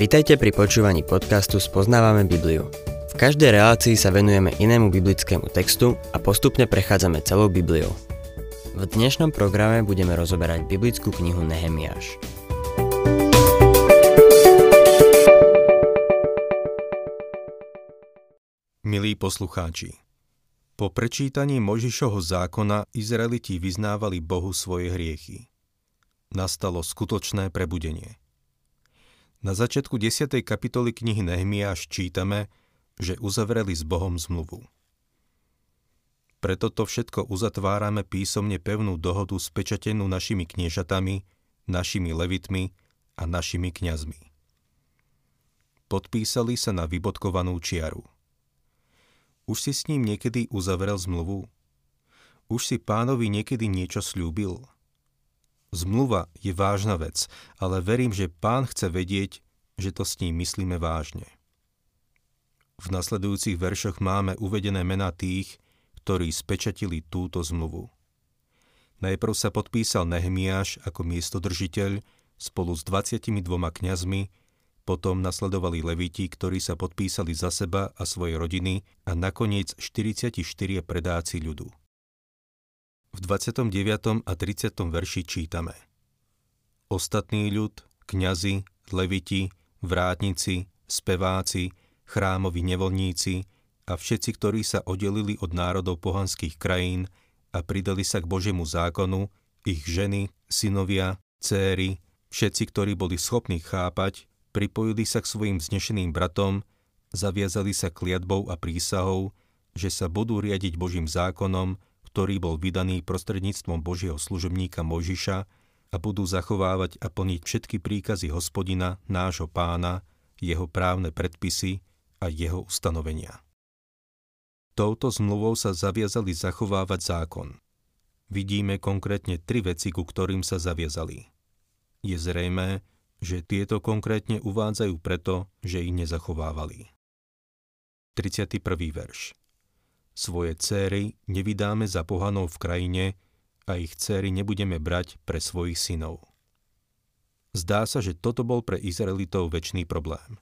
Vitajte pri počúvaní podcastu Spoznávame Bibliu. V každej relácii sa venujeme inému biblickému textu a postupne prechádzame celou Bibliou. V dnešnom programe budeme rozoberať biblickú knihu Nehemiáš. Milí poslucháči, po prečítaní Možišovho zákona Izraeliti vyznávali Bohu svoje hriechy. Nastalo skutočné prebudenie. Na začiatku 10. kapitoly knihy Nehemiáš čítame, že uzavreli s Bohom zmluvu. Preto to všetko uzatvárame písomne pevnú dohodu spečatenú našimi kniežatami, našimi levitmi a našimi kňazmi. Podpísali sa na vybodkovanú čiaru. Už si s ním niekedy uzavrel zmluvu? Už si pánovi niekedy niečo slúbil? Zmluva je vážna vec, ale verím, že pán chce vedieť, že to s ním myslíme vážne. V nasledujúcich veršoch máme uvedené mená tých, ktorí spečatili túto zmluvu. Najprv sa podpísal Nehemiáš ako miestodržiteľ spolu s 22 kňazmi, potom nasledovali leviti, ktorí sa podpísali za seba a svoje rodiny a nakoniec 44 predáci ľudu. V 29. a 30. verši čítame Ostatný ľud, kňazi, leviti, vrátnici, speváci, chrámovi nevolníci a všetci, ktorí sa oddelili od národov pohanských krajín a pridali sa k Božiemu zákonu, ich ženy, synovia, céry, všetci, ktorí boli schopní chápať, pripojili sa k svojim znešeným bratom, zaviazali sa kliatbou a prísahou, že sa budú riadiť Božím zákonom, ktorý bol vydaný prostredníctvom Božieho služobníka Mojžiša a budú zachovávať a plniť všetky príkazy hospodina, nášho pána, jeho právne predpisy a jeho ustanovenia. Touto zmluvou sa zaviazali zachovávať zákon. Vidíme konkrétne tri veci, ku ktorým sa zaviazali. Je zrejmé, že tieto konkrétne uvádzajú preto, že ich nezachovávali. 31. verš svoje céry nevydáme za pohanov v krajine a ich céry nebudeme brať pre svojich synov. Zdá sa, že toto bol pre Izraelitov väčší problém.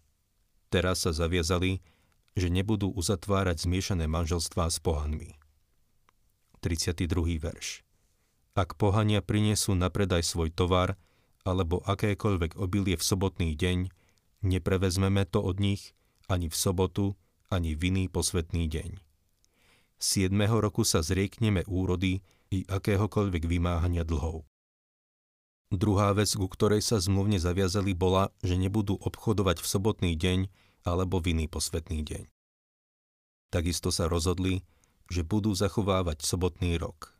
Teraz sa zaviazali, že nebudú uzatvárať zmiešané manželstvá s pohanmi. 32. verš Ak pohania prinesú na predaj svoj tovar alebo akékoľvek obilie v sobotný deň, neprevezmeme to od nich ani v sobotu, ani v iný posvetný deň. 7. roku sa zriekneme úrody i akéhokoľvek vymáhania dlhov. Druhá vec, ku ktorej sa zmluvne zaviazali, bola, že nebudú obchodovať v sobotný deň alebo v iný posvetný deň. Takisto sa rozhodli, že budú zachovávať sobotný rok.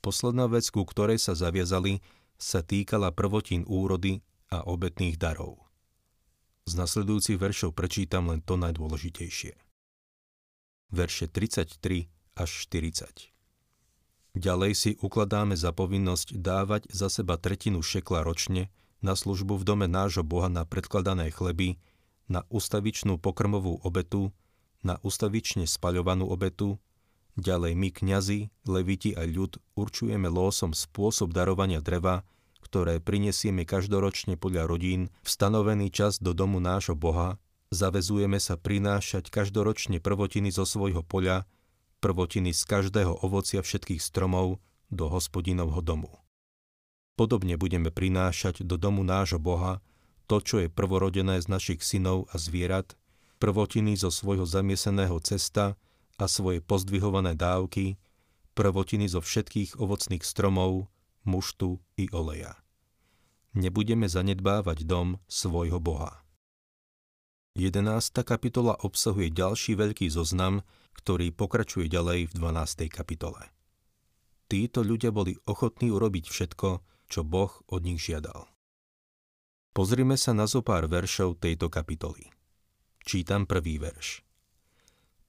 Posledná vec, ku ktorej sa zaviazali, sa týkala prvotín úrody a obetných darov. Z nasledujúcich veršov prečítam len to najdôležitejšie verše 33 až 40. Ďalej si ukladáme za povinnosť dávať za seba tretinu šekla ročne na službu v dome nášho Boha na predkladané chleby, na ustavičnú pokrmovú obetu, na ustavične spaľovanú obetu, ďalej my kňazi, leviti a ľud určujeme lósom spôsob darovania dreva, ktoré prinesieme každoročne podľa rodín v stanovený čas do domu nášho Boha Zavezujeme sa prinášať každoročne prvotiny zo svojho poľa, prvotiny z každého ovocia všetkých stromov do hospodinovho domu. Podobne budeme prinášať do domu nášho Boha to, čo je prvorodené z našich synov a zvierat, prvotiny zo svojho zamieseného cesta a svoje pozdvihované dávky, prvotiny zo všetkých ovocných stromov, muštu i oleja. Nebudeme zanedbávať dom svojho Boha. 11. kapitola obsahuje ďalší veľký zoznam, ktorý pokračuje ďalej v 12. kapitole. Títo ľudia boli ochotní urobiť všetko, čo Boh od nich žiadal. Pozrime sa na zo pár veršov tejto kapitoly. Čítam prvý verš.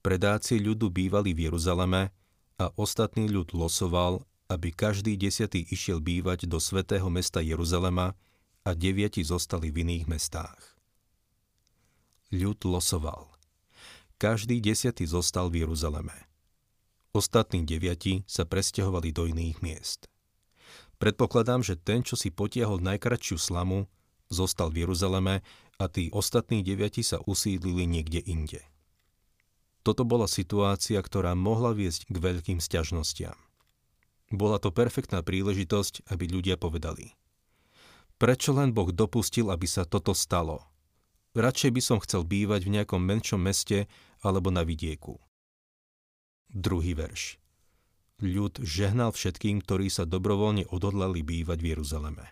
Predáci ľudu bývali v Jeruzaleme a ostatný ľud losoval, aby každý desiatý išiel bývať do svätého mesta Jeruzalema a deviati zostali v iných mestách ľud losoval. Každý desiatý zostal v Jeruzaleme. Ostatní deviati sa presťahovali do iných miest. Predpokladám, že ten, čo si potiahol najkračšiu slamu, zostal v Jeruzaleme a tí ostatní deviati sa usídlili niekde inde. Toto bola situácia, ktorá mohla viesť k veľkým sťažnostiam. Bola to perfektná príležitosť, aby ľudia povedali. Prečo len Boh dopustil, aby sa toto stalo? Radšej by som chcel bývať v nejakom menšom meste alebo na vidieku. Druhý verš. Ľud žehnal všetkým, ktorí sa dobrovoľne odhodlali bývať v Jeruzaleme.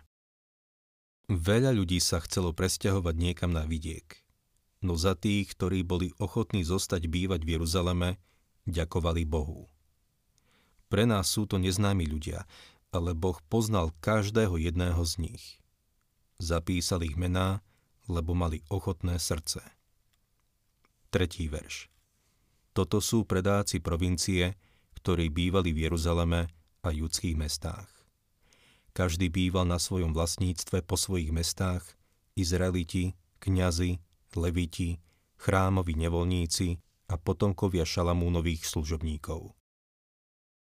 Veľa ľudí sa chcelo presťahovať niekam na vidiek no za tých, ktorí boli ochotní zostať bývať v Jeruzaleme, ďakovali Bohu. Pre nás sú to neznámi ľudia, ale Boh poznal každého jedného z nich. Zapísal ich mená, lebo mali ochotné srdce. Tretí verš. Toto sú predáci provincie, ktorí bývali v Jeruzaleme a judských mestách. Každý býval na svojom vlastníctve po svojich mestách, Izraeliti, kňazi, leviti, chrámoví nevolníci a potomkovia Šalamúnových služobníkov.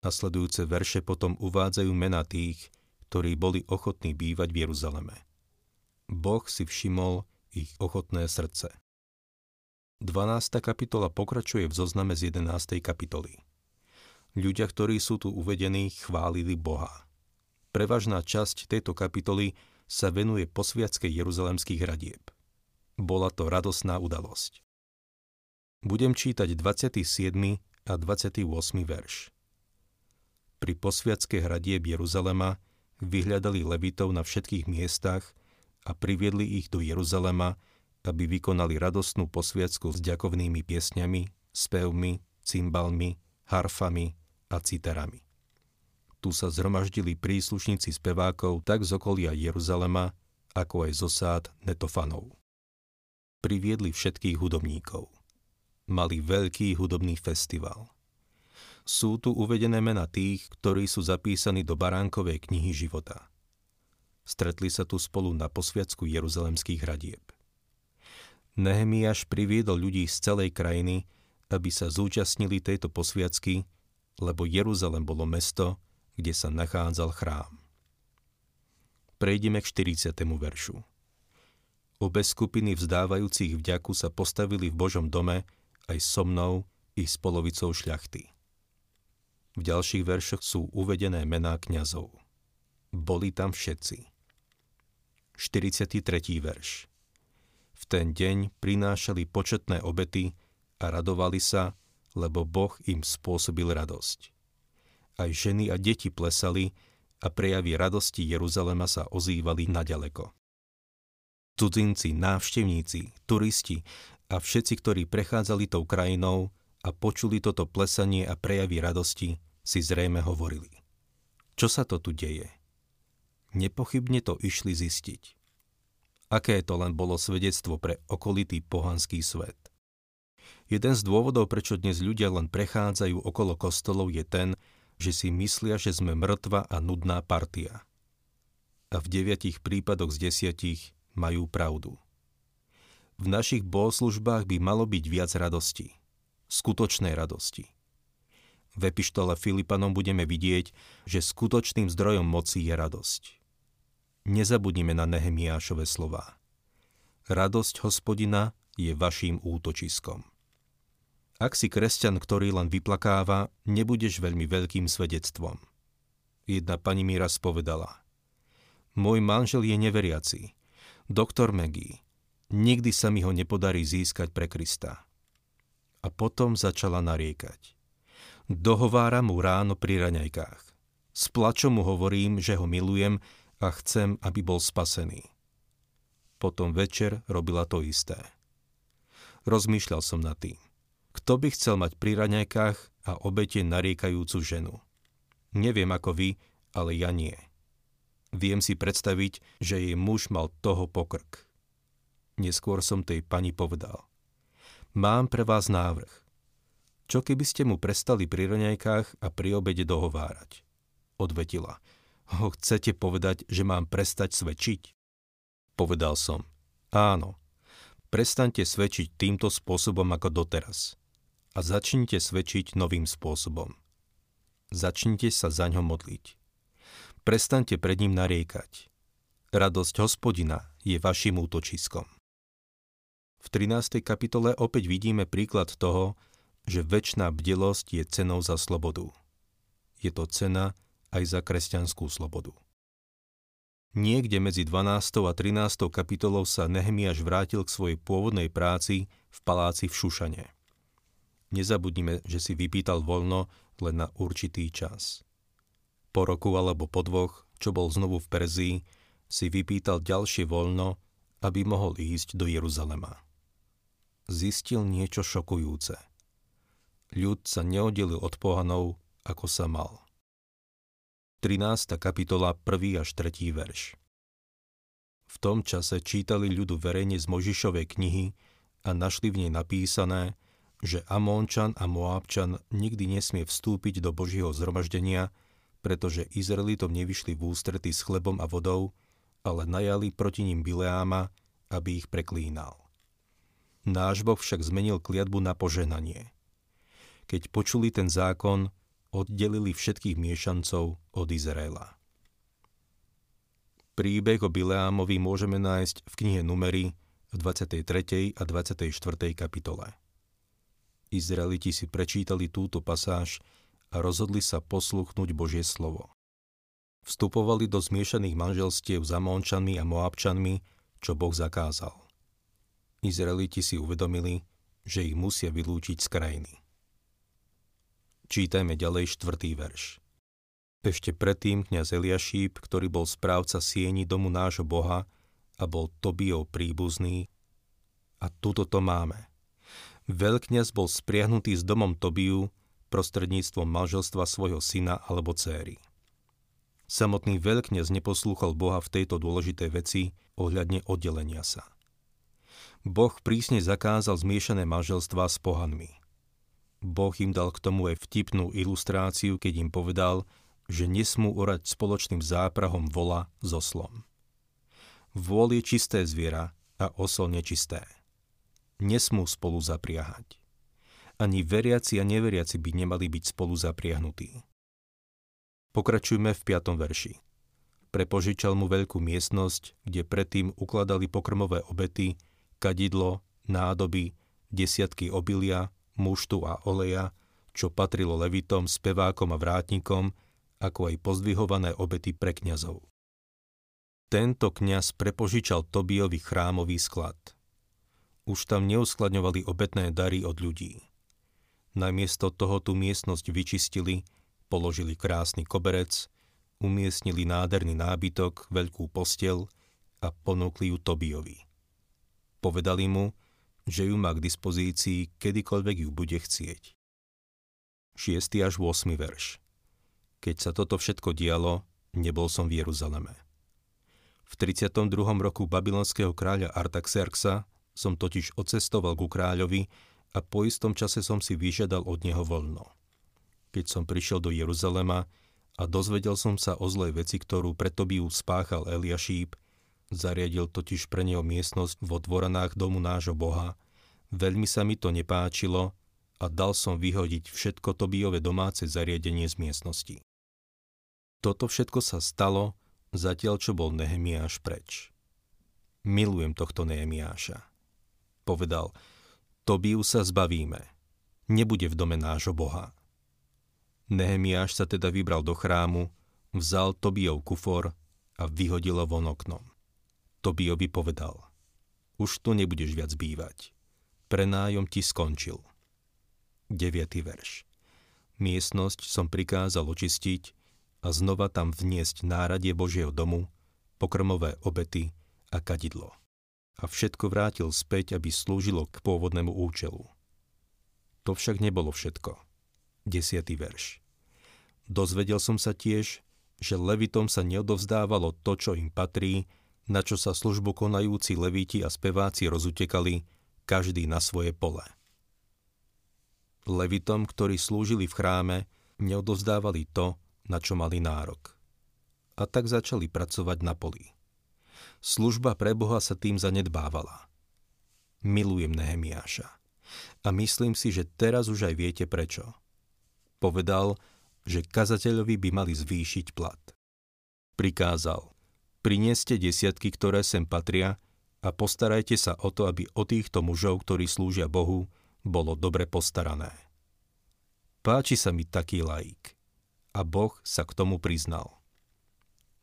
Nasledujúce verše potom uvádzajú mena tých, ktorí boli ochotní bývať v Jeruzaleme. Boh si všimol ich ochotné srdce. 12. kapitola pokračuje v zozname z 11. kapitoly. Ľudia, ktorí sú tu uvedení, chválili Boha. Prevažná časť tejto kapitoly sa venuje posviackej jeruzalemských radieb – bola to radosná udalosť. Budem čítať 27. a 28. verš. Pri posviacké hradieb Jeruzalema vyhľadali levitov na všetkých miestach a priviedli ich do Jeruzalema, aby vykonali radostnú posviacku s ďakovnými piesňami, spevmi, cymbalmi, harfami a citerami. Tu sa zhromaždili príslušníci spevákov tak z okolia Jeruzalema, ako aj zo sád netofanov priviedli všetkých hudobníkov. Mali veľký hudobný festival. Sú tu uvedené mena tých, ktorí sú zapísaní do baránkovej knihy života. Stretli sa tu spolu na posviacku jeruzalemských hradieb. Nehemiáš priviedol ľudí z celej krajiny, aby sa zúčastnili tejto posviacky, lebo Jeruzalem bolo mesto, kde sa nachádzal chrám. Prejdeme k 40. veršu. Obe skupiny vzdávajúcich vďaku sa postavili v Božom dome aj so mnou i s polovicou šľachty. V ďalších veršoch sú uvedené mená kňazov. Boli tam všetci. 43. verš V ten deň prinášali početné obety a radovali sa, lebo Boh im spôsobil radosť. Aj ženy a deti plesali a prejavy radosti Jeruzalema sa ozývali naďaleko. Cudzinci, návštevníci, turisti a všetci, ktorí prechádzali tou krajinou a počuli toto plesanie a prejavy radosti, si zrejme hovorili. Čo sa to tu deje? Nepochybne to išli zistiť. Aké to len bolo svedectvo pre okolitý pohanský svet. Jeden z dôvodov, prečo dnes ľudia len prechádzajú okolo kostolov, je ten, že si myslia, že sme mŕtva a nudná partia. A v deviatich prípadoch z desiatich majú pravdu. V našich bohoslužbách by malo byť viac radosti. Skutočnej radosti. V epištole Filipanom budeme vidieť, že skutočným zdrojom moci je radosť. Nezabudnime na Nehemiášove slova. Radosť hospodina je vaším útočiskom. Ak si kresťan, ktorý len vyplakáva, nebudeš veľmi veľkým svedectvom. Jedna pani mi raz povedala. Môj manžel je neveriaci, Doktor Maggie. Nikdy sa mi ho nepodarí získať pre Krista. A potom začala nariekať. Dohováram mu ráno pri raňajkách. S plačom mu hovorím, že ho milujem a chcem, aby bol spasený. Potom večer robila to isté. Rozmýšľal som nad tým. Kto by chcel mať pri raňajkách a obete nariekajúcu ženu? Neviem ako vy, ale ja nie. Viem si predstaviť, že jej muž mal toho pokrk. Neskôr som tej pani povedal. Mám pre vás návrh. Čo keby ste mu prestali pri raňajkách a pri obede dohovárať? Odvetila. Ho chcete povedať, že mám prestať svedčiť? Povedal som. Áno. Prestaňte svedčiť týmto spôsobom ako doteraz. A začnite svedčiť novým spôsobom. Začnite sa za ňo modliť. Prestaňte pred ním nariekať. Radosť hospodina je vašim útočiskom. V 13. kapitole opäť vidíme príklad toho, že väčšiná bdelosť je cenou za slobodu. Je to cena aj za kresťanskú slobodu. Niekde medzi 12. a 13. kapitolou sa Nehemiáš vrátil k svojej pôvodnej práci v paláci v Šušane. Nezabudnime, že si vypýtal voľno len na určitý čas. Po roku alebo po dvoch, čo bol znovu v Perzii, si vypýtal ďalšie voľno, aby mohol ísť do Jeruzalema. Zistil niečo šokujúce. Ľud sa neoddelil od pohanov, ako sa mal. 13. kapitola 1. až 3. verš. V tom čase čítali ľudu verejne z Možišovej knihy a našli v nej napísané, že Amónčan a Moábčan nikdy nesmie vstúpiť do Božieho zhromaždenia, pretože Izraelitom nevyšli v ústrety s chlebom a vodou, ale najali proti ním Bileáma, aby ich preklínal. Náš Boh však zmenil kliatbu na poženanie. Keď počuli ten zákon, oddelili všetkých miešancov od Izraela. Príbeh o Bileámovi môžeme nájsť v knihe Numery v 23. a 24. kapitole. Izraeliti si prečítali túto pasáž a rozhodli sa posluchnúť Božie slovo. Vstupovali do zmiešaných manželstiev s Amónčanmi a Moabčanmi, čo Boh zakázal. Izraeliti si uvedomili, že ich musia vylúčiť z krajiny. Čítajme ďalej štvrtý verš. Ešte predtým kniaz Eliašíp, ktorý bol správca sieni domu nášho Boha a bol Tobijov príbuzný, a tuto to máme. Veľkňaz bol spriahnutý s domom Tobiu prostredníctvom manželstva svojho syna alebo céry. Samotný veľkňaz neposlúchal Boha v tejto dôležitej veci ohľadne oddelenia sa. Boh prísne zakázal zmiešané manželstva s pohanmi. Boh im dal k tomu aj vtipnú ilustráciu, keď im povedal, že nesmú orať spoločným záprahom vola so slom. Vôl je čisté zviera a osol nečisté. Nesmú spolu zapriahať. Ani veriaci a neveriaci by nemali byť spolu zapriahnutí. Pokračujme v 5. verši. Prepožičal mu veľkú miestnosť, kde predtým ukladali pokrmové obety, kadidlo, nádoby, desiatky obilia, muštu a oleja, čo patrilo levitom, spevákom a vrátnikom, ako aj pozdvihované obety pre kňazov. Tento kňaz prepožičal Tobiovi chrámový sklad. Už tam neuskladňovali obetné dary od ľudí. Namiesto toho tú miestnosť vyčistili, položili krásny koberec, umiestnili nádherný nábytok, veľkú postel a ponúkli ju Tobiovi. Povedali mu, že ju má k dispozícii, kedykoľvek ju bude chcieť. 6. až 8. verš Keď sa toto všetko dialo, nebol som v Jeruzaleme. V 32. roku babylonského kráľa Artaxerxa som totiž odcestoval ku kráľovi a po istom čase som si vyžiadal od neho voľno. Keď som prišiel do Jeruzalema a dozvedel som sa o zlej veci, ktorú preto by spáchal Eliašíp, Zariadil totiž pre neho miestnosť vo dvoranách domu nášho Boha. Veľmi sa mi to nepáčilo a dal som vyhodiť všetko Tobíové domáce zariadenie z miestnosti. Toto všetko sa stalo, zatiaľ čo bol Nehemiáš preč. Milujem tohto Nehemiáša. Povedal, Tobiu sa zbavíme. Nebude v dome nášho Boha. Nehemiáš sa teda vybral do chrámu, vzal Tobijov kufor a vyhodil ho von oknom. Tobiovi povedal, už tu nebudeš viac bývať. Prenájom ti skončil. 9. verš. Miestnosť som prikázal očistiť a znova tam vniesť náradie Božieho domu, pokrmové obety a kadidlo. A všetko vrátil späť, aby slúžilo k pôvodnému účelu. To však nebolo všetko. 10. verš. Dozvedel som sa tiež, že levitom sa neodovzdávalo to, čo im patrí, na čo sa službu konajúci levíti a speváci rozutekali, každý na svoje pole. Levitom, ktorí slúžili v chráme, neodovzdávali to, na čo mali nárok. A tak začali pracovať na poli. Služba pre Boha sa tým zanedbávala. Milujem Nehemiáša. A myslím si, že teraz už aj viete prečo. Povedal, že kazateľovi by mali zvýšiť plat. Prikázal – Prinieste desiatky, ktoré sem patria, a postarajte sa o to, aby o týchto mužov, ktorí slúžia Bohu, bolo dobre postarané. Páči sa mi taký laik. A Boh sa k tomu priznal.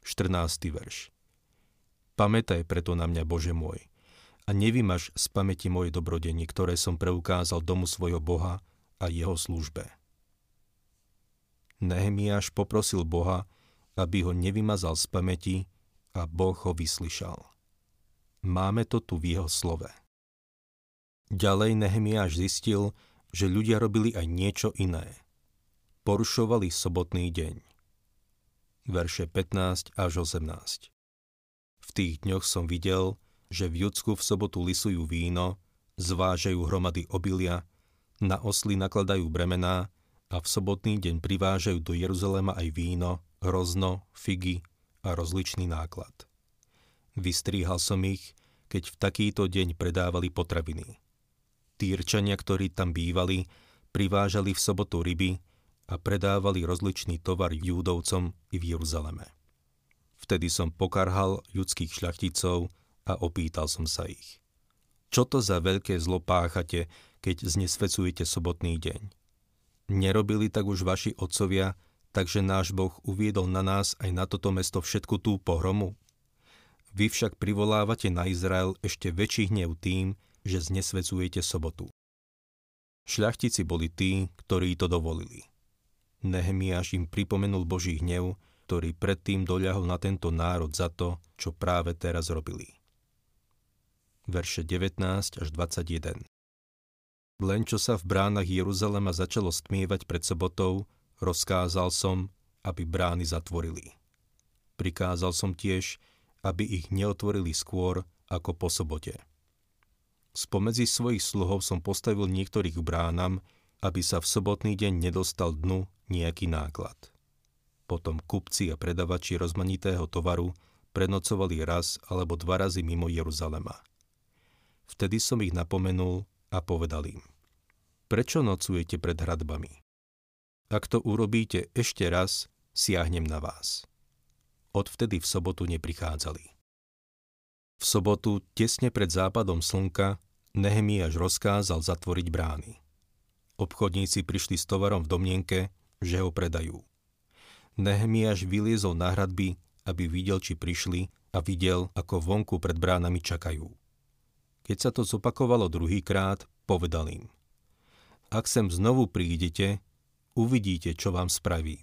14. verš. Pamätaj preto na mňa, Bože môj, a nevymaš z pamäti moje dobrodenie, ktoré som preukázal domu svojho Boha a jeho službe. Nehemiáš poprosil Boha, aby ho nevymazal z pamäti a Boh ho vyslyšal. Máme to tu v jeho slove. Ďalej Nehemiáš zistil, že ľudia robili aj niečo iné. Porušovali sobotný deň. Verše 15 až 18 v tých dňoch som videl, že v Judsku v sobotu lisujú víno, zvážajú hromady obilia, na osly nakladajú bremená a v sobotný deň privážajú do Jeruzalema aj víno, hrozno, figy a rozličný náklad. Vystríhal som ich, keď v takýto deň predávali potraviny. Týrčania, ktorí tam bývali, privážali v sobotu ryby a predávali rozličný tovar júdovcom i v Jeruzaleme. Vtedy som pokarhal ľudských šľachticov a opýtal som sa ich. Čo to za veľké zlo páchate, keď znesvecujete sobotný deň? Nerobili tak už vaši otcovia, takže náš Boh uviedol na nás aj na toto mesto všetku tú pohromu? Vy však privolávate na Izrael ešte väčší hnev tým, že znesvecujete sobotu. Šľachtici boli tí, ktorí to dovolili. Nehemiáš im pripomenul Boží hnev, ktorý predtým doľahol na tento národ za to, čo práve teraz robili. Verše 19 až 21 Len čo sa v bránach Jeruzalema začalo stmievať pred sobotou, rozkázal som, aby brány zatvorili. Prikázal som tiež, aby ich neotvorili skôr ako po sobote. Spomedzi svojich sluhov som postavil niektorých bránam, aby sa v sobotný deň nedostal dnu nejaký náklad. Potom kupci a predavači rozmanitého tovaru prenocovali raz alebo dva razy mimo Jeruzalema. Vtedy som ich napomenul a povedal im, prečo nocujete pred hradbami? Ak to urobíte ešte raz, siahnem na vás. Odvtedy v sobotu neprichádzali. V sobotu, tesne pred západom slnka, Nehemiáš rozkázal zatvoriť brány. Obchodníci prišli s tovarom v domnienke, že ho predajú. Nehemiáš vyliezol na hradby, aby videl, či prišli a videl, ako vonku pred bránami čakajú. Keď sa to zopakovalo druhýkrát, povedal im. Ak sem znovu prídete, uvidíte, čo vám spravím.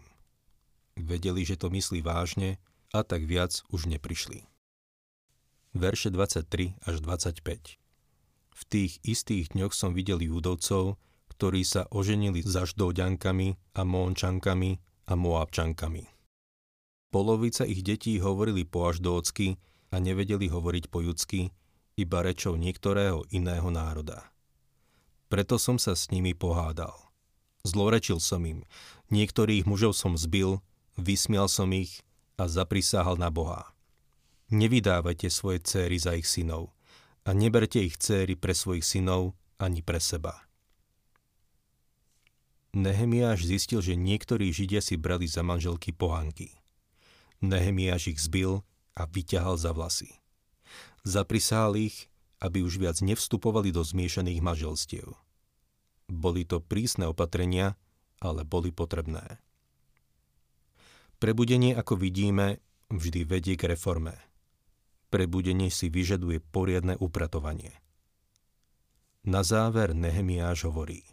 Vedeli, že to myslí vážne a tak viac už neprišli. Verše 23 až 25 V tých istých dňoch som videl judovcov, ktorí sa oženili za ždouďankami a mónčankami a Moabčankami. Polovica ich detí hovorili po aždócky a nevedeli hovoriť po judsky, iba rečou niektorého iného národa. Preto som sa s nimi pohádal. Zlorečil som im, niektorých mužov som zbil, vysmial som ich a zaprisahal na Boha. Nevydávajte svoje céry za ich synov a neberte ich céry pre svojich synov ani pre seba Nehemiáš zistil, že niektorí Židia si brali za manželky pohanky. Nehemiáš ich zbil a vyťahal za vlasy. Zaprisahal ich, aby už viac nevstupovali do zmiešaných manželstiev. Boli to prísne opatrenia, ale boli potrebné. Prebudenie, ako vidíme, vždy vedie k reforme. Prebudenie si vyžaduje poriadne upratovanie. Na záver Nehemiáš hovorí –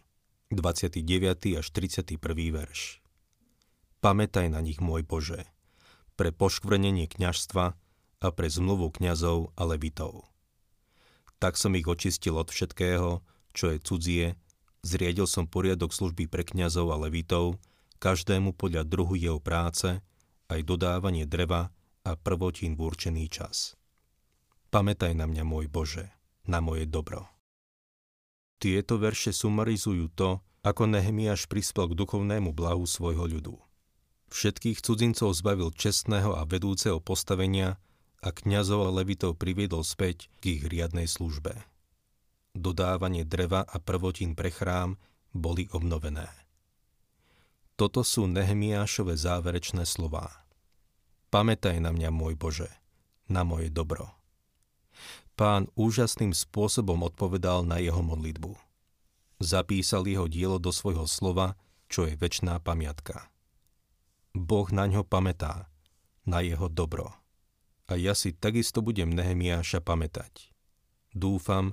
29. až 31. verš. Pamätaj na nich, môj Bože, pre poškvrnenie kňažstva a pre zmluvu kňazov a levitov. Tak som ich očistil od všetkého, čo je cudzie, zriedil som poriadok služby pre kňazov a levitov, každému podľa druhu jeho práce, aj dodávanie dreva a prvotín v určený čas. Pamätaj na mňa, môj Bože, na moje dobro. Tieto verše sumarizujú to, ako Nehemiáš prispel k duchovnému blahu svojho ľudu. Všetkých cudzincov zbavil čestného a vedúceho postavenia a kňazov a levitov priviedol späť k ich riadnej službe. Dodávanie dreva a prvotín pre chrám boli obnovené. Toto sú Nehemiášové záverečné slová. Pamätaj na mňa, môj Bože, na moje dobro. Pán úžasným spôsobom odpovedal na jeho modlitbu. Zapísal jeho dielo do svojho slova, čo je väčšiná pamiatka. Boh na ňo pamätá, na jeho dobro. A ja si takisto budem Nehemiáša pamätať. Dúfam,